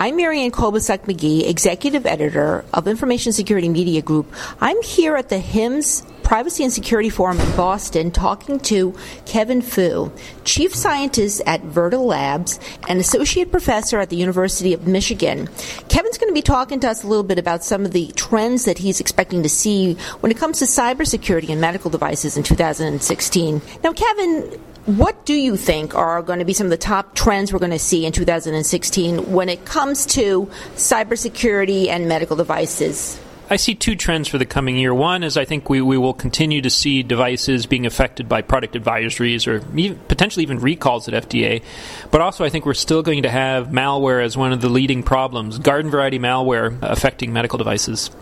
I'm Marianne Kolbasuk McGee, Executive Editor of Information Security Media Group. I'm here at the HIMSS Privacy and Security Forum in Boston talking to Kevin Fu, Chief Scientist at Virta Labs and Associate Professor at the University of Michigan. Kevin's going to be talking to us a little bit about some of the trends that he's expecting to see when it comes to cybersecurity and medical devices in 2016. Now, Kevin, what do you think are going to be some of the top trends we're going to see in 2016 when it comes to cybersecurity and medical devices? I see two trends for the coming year. One is I think we, we will continue to see devices being affected by product advisories or even, potentially even recalls at FDA. But also, I think we're still going to have malware as one of the leading problems, garden variety malware affecting medical devices.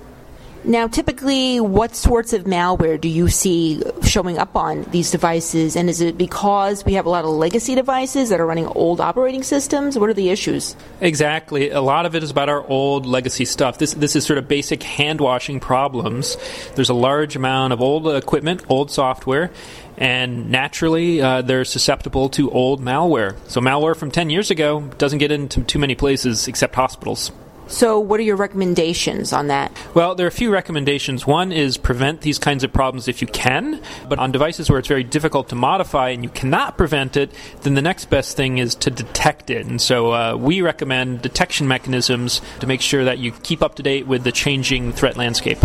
Now, typically, what sorts of malware do you see showing up on these devices? And is it because we have a lot of legacy devices that are running old operating systems? What are the issues? Exactly. A lot of it is about our old legacy stuff. This, this is sort of basic hand washing problems. There's a large amount of old equipment, old software, and naturally uh, they're susceptible to old malware. So, malware from 10 years ago doesn't get into too many places except hospitals. So, what are your recommendations on that? Well, there are a few recommendations. One is prevent these kinds of problems if you can, but on devices where it's very difficult to modify and you cannot prevent it, then the next best thing is to detect it. And so, uh, we recommend detection mechanisms to make sure that you keep up to date with the changing threat landscape.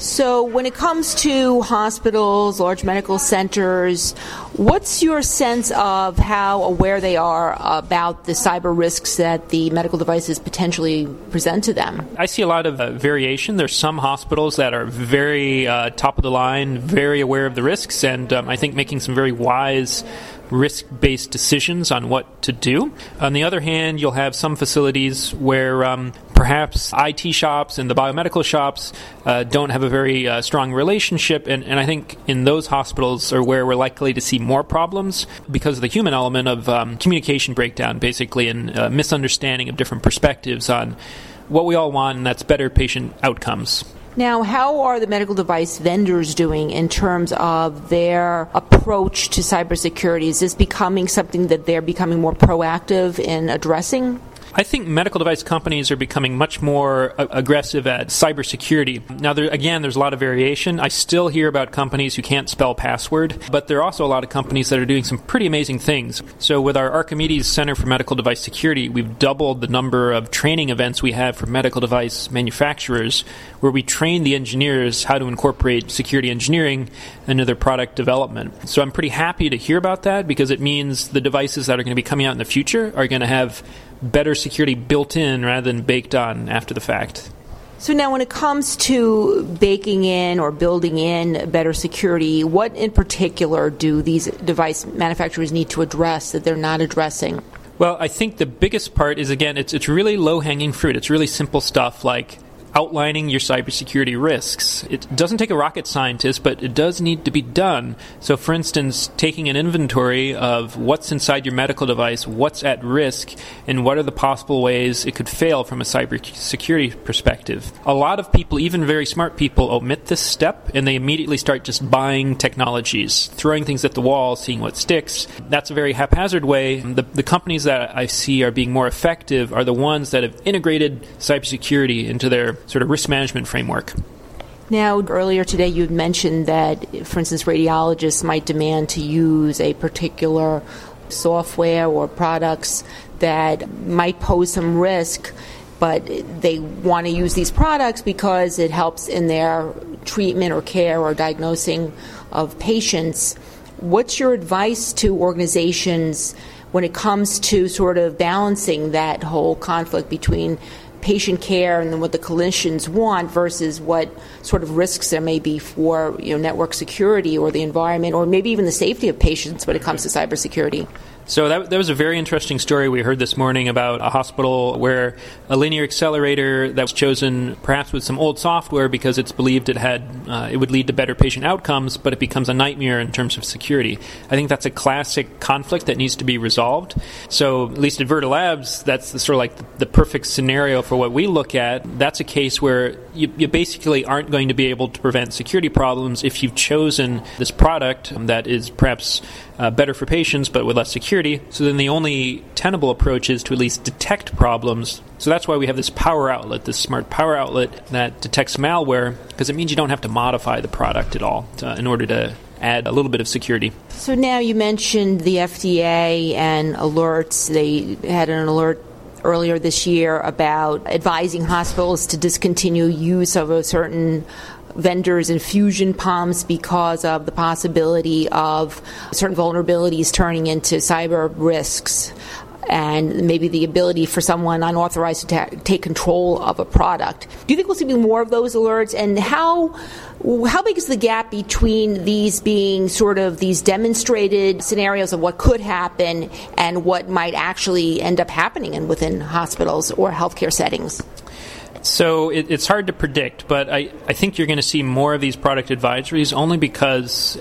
So, when it comes to hospitals, large medical centers, what's your sense of how aware they are about the cyber risks that the medical devices potentially present to them? I see a lot of uh, variation. There's some hospitals that are very uh, top of the line, very aware of the risks, and um, I think making some very wise risk based decisions on what to do. On the other hand, you'll have some facilities where um, perhaps IT shops and the biomedical shops uh, don't have a very uh, strong relationship, and, and, I think in those hospitals are where we're likely to see more problems because of the human element of um, communication breakdown, basically, and uh, misunderstanding of different perspectives on what we all want, and that's better patient outcomes. Now, how are the medical device vendors doing in terms of their approach to cybersecurity? Is this becoming something that they're becoming more proactive in addressing? I think medical device companies are becoming much more a- aggressive at cybersecurity. Now, there, again, there's a lot of variation. I still hear about companies who can't spell password, but there are also a lot of companies that are doing some pretty amazing things. So, with our Archimedes Center for Medical Device Security, we've doubled the number of training events we have for medical device manufacturers, where we train the engineers how to incorporate security engineering into their product development. So, I'm pretty happy to hear about that because it means the devices that are going to be coming out in the future are going to have better security built in rather than baked on after the fact. So now, when it comes to baking in or building in better security, what in particular do these device manufacturers need to address that they're not addressing? Well, I think the biggest part is again, it's it's really low hanging fruit. It's really simple stuff like outlining your cybersecurity risks. It doesn't take a rocket scientist, but it does need to be done. So, for instance, taking an inventory of what's inside your medical device, what's at risk, and what are the possible ways it could fail from a cybersecurity perspective. A lot of people, even very smart people, omit this step and they immediately start just buying technologies, throwing things at the wall, seeing what sticks. That's a very haphazard way. The, the companies that I see are being more effective are the ones that have integrated cybersecurity into their sort of risk management framework. Now, earlier today, you mentioned that, for instance, radiologists might demand to use a particular software or products that might pose some risk, but they want to use these products because it helps in their treatment or care or diagnosing of patients. What's your advice to organizations when it comes to sort of balancing that whole conflict between patient care and what the clinicians want versus what sort of risks there may be for you know network security or the environment or maybe even the safety of patients when it comes to cybersecurity. So that, that was a very interesting story we heard this morning about a hospital where a linear accelerator that was chosen perhaps with some old software because it's believed it had uh, it would lead to better patient outcomes, but it becomes a nightmare in terms of security. I think that's a classic conflict that needs to be resolved. So at least at Virta Labs, that's the, sort of like the, the, perfect scenario for what we look at. That's a case where you, you basically aren't going to be able to prevent security problems if you've chosen this product that is perhaps uh, better for patients, but with less security. So then the only tenable approach is to at least detect problems. So that's why we have this power outlet, this smart power outlet that detects malware, because it means you don't have to modify the product at all to, in order to add a little bit of security. So now you mentioned the FDA and alerts. They had an alert earlier this year about advising hospitals to discontinue use of a certain vendors' infusion pumps because of the possibility of certain vulnerabilities turning into cyber risks and maybe the ability for someone unauthorized to ta- take control of a product. Do you think we'll see more of those alerts? And how how big is the gap between these being sort of these demonstrated scenarios of what could happen and what might actually end up happening in within hospitals or healthcare settings? So it, it's hard to predict, but I, I think you're going to see more of these product advisories only because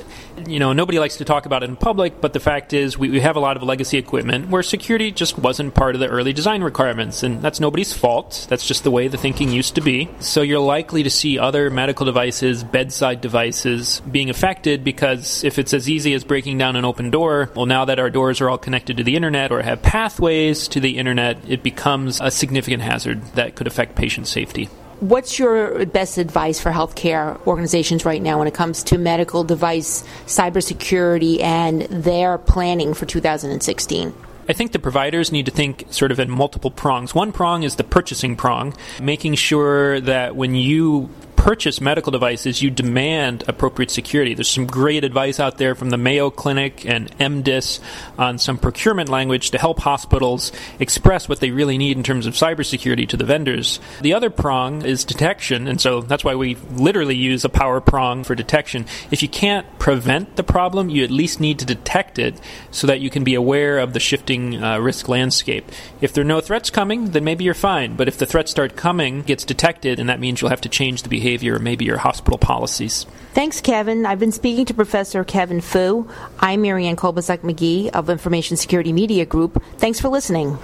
you know, nobody likes to talk about it in public, but the fact is we, we, have a lot of legacy equipment where security just wasn't part of the early design requirements, and that's nobody's fault. That's just the way the thinking used to be. So you're likely to see other medical devices, bedside devices, being affected because if it's as easy as breaking down an open door, well, now that our doors are all connected to the internet or have pathways to the internet, it becomes a significant hazard that could affect patient safety. What's your best advice for healthcare organizations right now when it comes to medical device cybersecurity and their planning for 2016? I think the providers need to think sort of in multiple prongs. One prong is the purchasing prong, making sure that when you purchase medical devices, you demand appropriate security. There's some great advice out there from the Mayo Clinic and MDISS on some procurement language to help hospitals express what they really need in terms of cybersecurity to the vendors. The other prong is detection, and so that's why we literally use a power prong for detection. If you can't prevent the problem, you at least need to detect it so that you can be aware of the shifting uh, risk landscape. If there are no threats coming, then maybe you're fine. But if the threats start coming, gets detected, and that means you'll have to change the behavior behavior or maybe your hospital policies. Thanks, Kevin. I've been speaking to Professor Kevin Fu. I'm Marianne Kolbasuk McGee of Information Security Media Group. Thanks for listening.